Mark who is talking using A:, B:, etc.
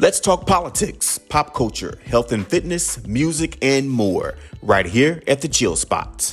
A: Let's talk politics, pop culture, health and fitness, music, and more right here at the Chill Spot.